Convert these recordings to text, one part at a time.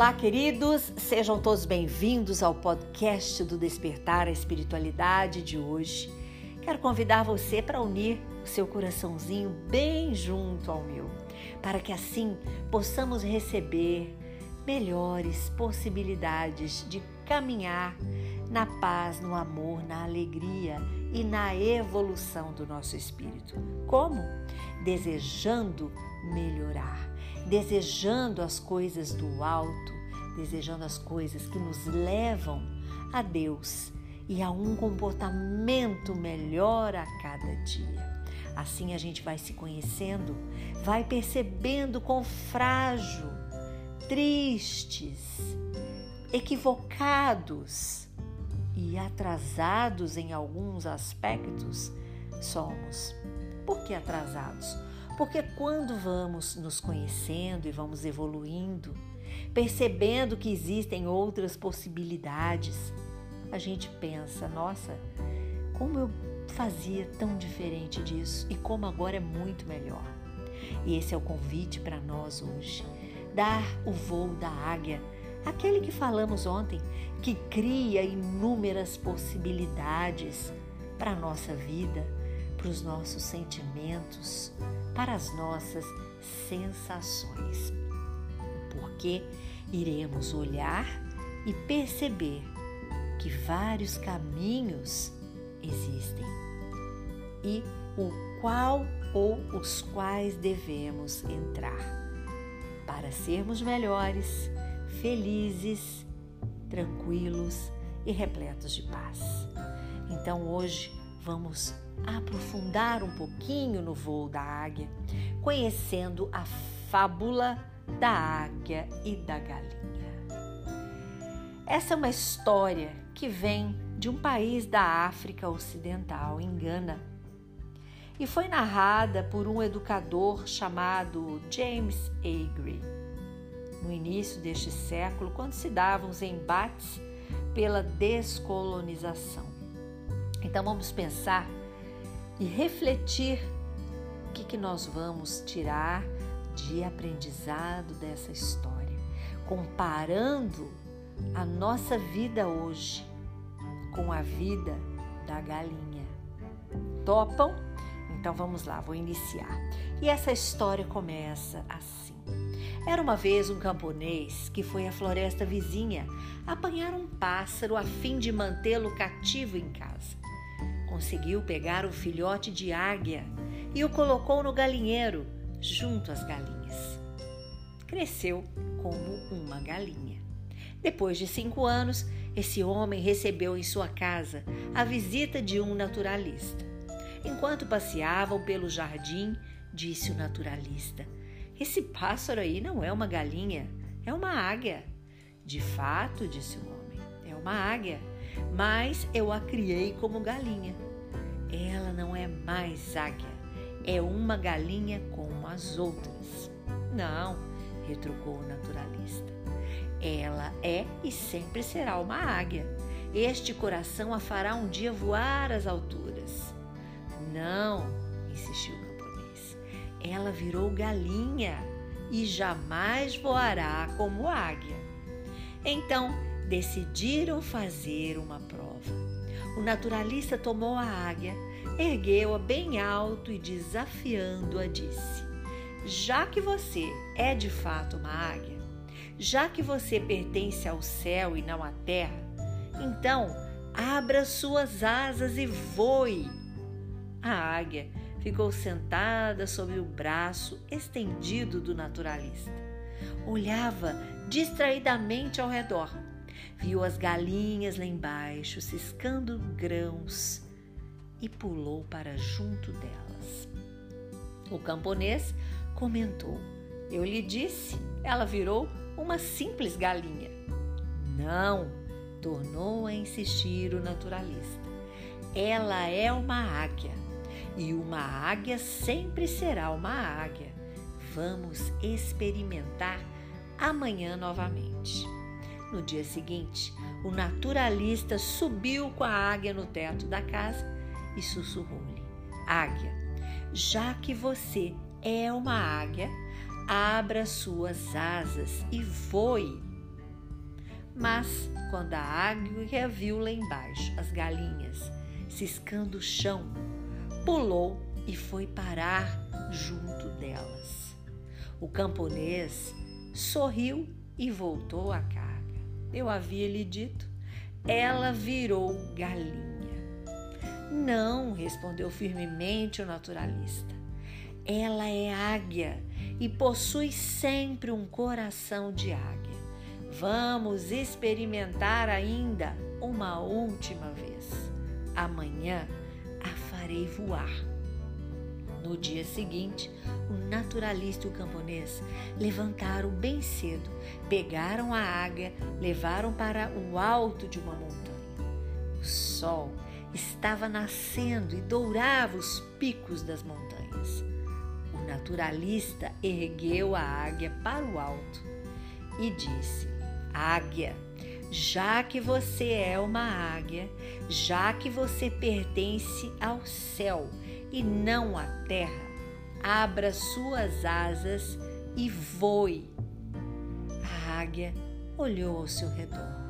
Olá, queridos, sejam todos bem-vindos ao podcast do Despertar a Espiritualidade de hoje. Quero convidar você para unir o seu coraçãozinho bem junto ao meu, para que assim possamos receber melhores possibilidades de caminhar na paz, no amor, na alegria e na evolução do nosso espírito. Como? Desejando melhorar desejando as coisas do alto, desejando as coisas que nos levam a Deus e a um comportamento melhor a cada dia. Assim a gente vai se conhecendo, vai percebendo quão frágil, tristes, equivocados e atrasados em alguns aspectos somos. Por que atrasados? Porque quando vamos nos conhecendo e vamos evoluindo, percebendo que existem outras possibilidades, a gente pensa: nossa, como eu fazia tão diferente disso e como agora é muito melhor. E esse é o convite para nós hoje: dar o voo da águia, aquele que falamos ontem, que cria inúmeras possibilidades para a nossa vida para os nossos sentimentos, para as nossas sensações. Porque iremos olhar e perceber que vários caminhos existem e o qual ou os quais devemos entrar para sermos melhores, felizes, tranquilos e repletos de paz. Então hoje vamos aprofundar um pouquinho no voo da águia, conhecendo a fábula da águia e da galinha. Essa é uma história que vem de um país da África Ocidental, em Gana, e foi narrada por um educador chamado James Agri. No início deste século, quando se davam os embates pela descolonização. Então vamos pensar e refletir o que, que nós vamos tirar de aprendizado dessa história, comparando a nossa vida hoje com a vida da galinha. Topam? Então vamos lá, vou iniciar. E essa história começa assim. Era uma vez um camponês que foi à floresta vizinha apanhar um pássaro a fim de mantê-lo cativo em casa conseguiu pegar o filhote de águia e o colocou no galinheiro, junto às galinhas. Cresceu como uma galinha. Depois de cinco anos, esse homem recebeu em sua casa a visita de um naturalista. Enquanto passeavam pelo jardim, disse o naturalista: Esse pássaro aí não é uma galinha, é uma águia. De fato, disse o homem, é uma águia, mas eu a criei como galinha. Ela não é mais águia, é uma galinha como as outras. Não, retrucou o naturalista. Ela é e sempre será uma águia. Este coração a fará um dia voar às alturas. Não, insistiu o camponês. Ela virou galinha e jamais voará como águia. Então decidiram fazer uma prova. O naturalista tomou a águia, ergueu-a bem alto e, desafiando-a, disse: Já que você é de fato uma águia, já que você pertence ao céu e não à terra, então abra suas asas e voe. A águia ficou sentada sobre o braço estendido do naturalista. Olhava distraidamente ao redor viu as galinhas lá embaixo ciscando grãos e pulou para junto delas. O camponês comentou: Eu lhe disse, ela virou uma simples galinha. Não, tornou a insistir o naturalista. Ela é uma águia e uma águia sempre será uma águia. Vamos experimentar amanhã novamente. No dia seguinte, o naturalista subiu com a águia no teto da casa e sussurrou-lhe: Águia, já que você é uma águia, abra suas asas e voe. Mas quando a águia viu lá embaixo as galinhas ciscando o chão, pulou e foi parar junto delas. O camponês sorriu e voltou à carga. Eu havia lhe dito, ela virou galinha. Não, respondeu firmemente o naturalista. Ela é águia e possui sempre um coração de águia. Vamos experimentar ainda uma última vez. Amanhã a farei voar. No dia seguinte, o naturalista e o camponês levantaram bem cedo, pegaram a águia, levaram para o alto de uma montanha. O sol estava nascendo e dourava os picos das montanhas. O naturalista ergueu a águia para o alto e disse: Águia, já que você é uma águia, já que você pertence ao céu e não à terra, abra suas asas e voe. A águia olhou ao seu redor.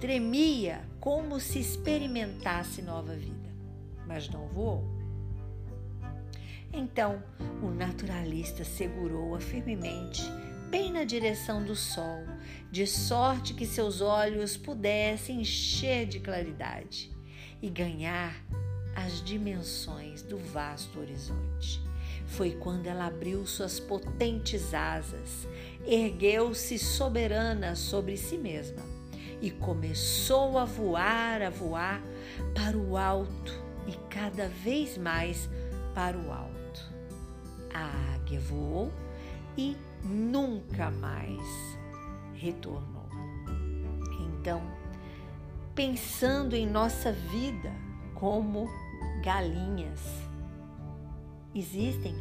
Tremia como se experimentasse nova vida, mas não voou. Então o naturalista segurou-a firmemente, bem na direção do sol, de sorte que seus olhos pudessem encher de claridade e ganhar as dimensões do vasto horizonte. Foi quando ela abriu suas potentes asas, ergueu-se soberana sobre si mesma e começou a voar, a voar para o alto e cada vez mais para o alto. A águia voou e nunca mais retornou. Então, pensando em nossa vida como galinhas, existem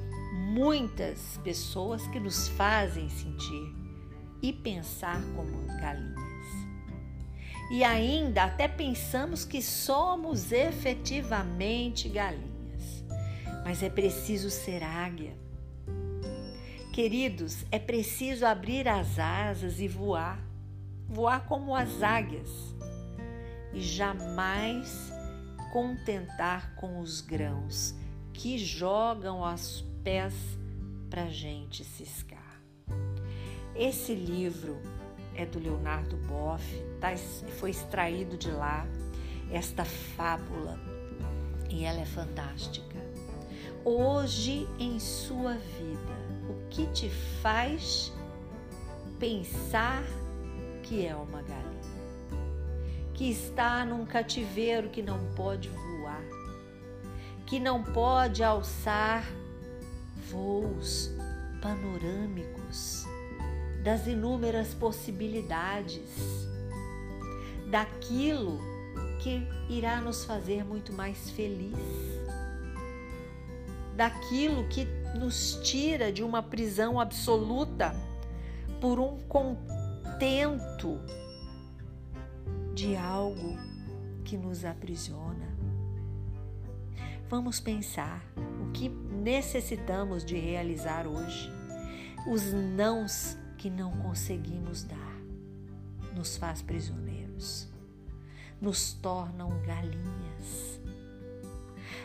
muitas pessoas que nos fazem sentir e pensar como galinhas e ainda até pensamos que somos efetivamente galinhas. Mas é preciso ser águia. Queridos, é preciso abrir as asas e voar, voar como as águias e jamais contentar com os grãos que jogam aos pés para gente ciscar. Esse livro é do Leonardo Boff, tá, foi extraído de lá esta fábula e ela é fantástica. Hoje em sua vida, o que te faz pensar que é uma galinha? Que está num cativeiro que não pode voar, que não pode alçar voos panorâmicos das inúmeras possibilidades, daquilo que irá nos fazer muito mais feliz, daquilo que nos tira de uma prisão absoluta por um contento de algo que nos aprisiona. Vamos pensar o que necessitamos de realizar hoje. Os nãos que não conseguimos dar nos faz prisioneiros, nos tornam galinhas.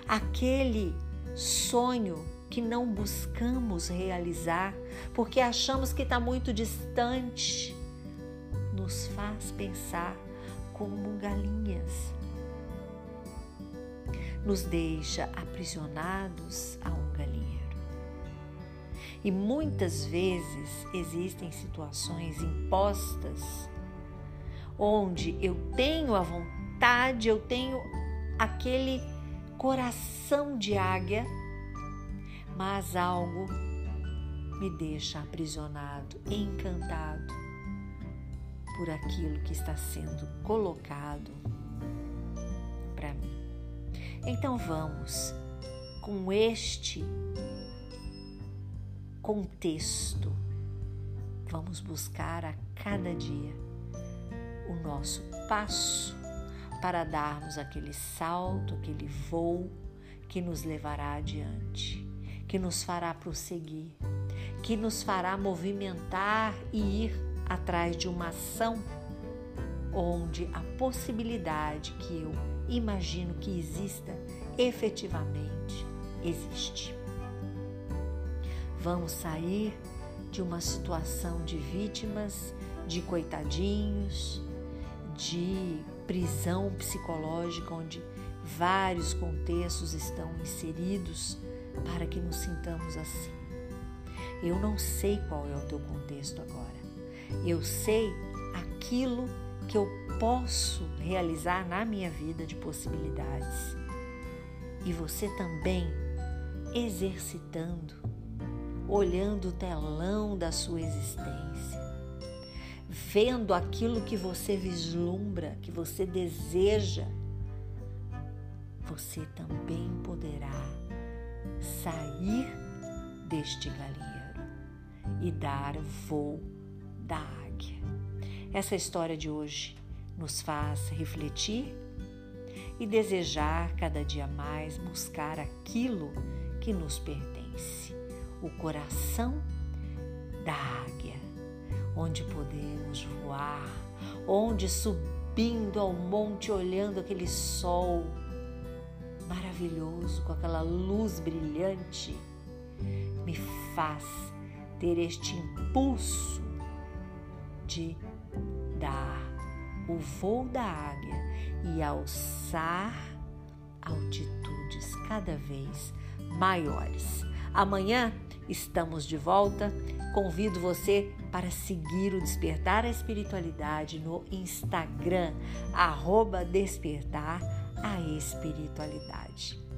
Aquele sonho que não buscamos realizar porque achamos que está muito distante, nos faz pensar como galinhas. Nos deixa aprisionados a um galinheiro. E muitas vezes existem situações impostas onde eu tenho a vontade, eu tenho aquele coração de águia, mas algo me deixa aprisionado, encantado por aquilo que está sendo colocado para mim. Então vamos com este contexto. Vamos buscar a cada dia o nosso passo para darmos aquele salto, aquele voo que nos levará adiante, que nos fará prosseguir, que nos fará movimentar e ir atrás de uma ação onde a possibilidade que eu imagino que exista efetivamente existe. Vamos sair de uma situação de vítimas, de coitadinhos, de prisão psicológica, onde vários contextos estão inseridos para que nos sintamos assim. Eu não sei qual é o teu contexto agora. Eu sei aquilo que eu posso realizar na minha vida de possibilidades. E você também exercitando, olhando o telão da sua existência, vendo aquilo que você vislumbra, que você deseja, você também poderá sair deste galinheiro e dar voo da águia. Essa história de hoje nos faz refletir e desejar cada dia mais buscar aquilo que nos pertence, o coração da águia, onde podemos voar, onde subindo ao monte olhando aquele sol maravilhoso com aquela luz brilhante me faz ter este impulso de dar o voo da águia e alçar altitudes cada vez maiores. Amanhã estamos de volta. Convido você para seguir o Despertar a Espiritualidade no Instagram, arroba Despertar a Espiritualidade.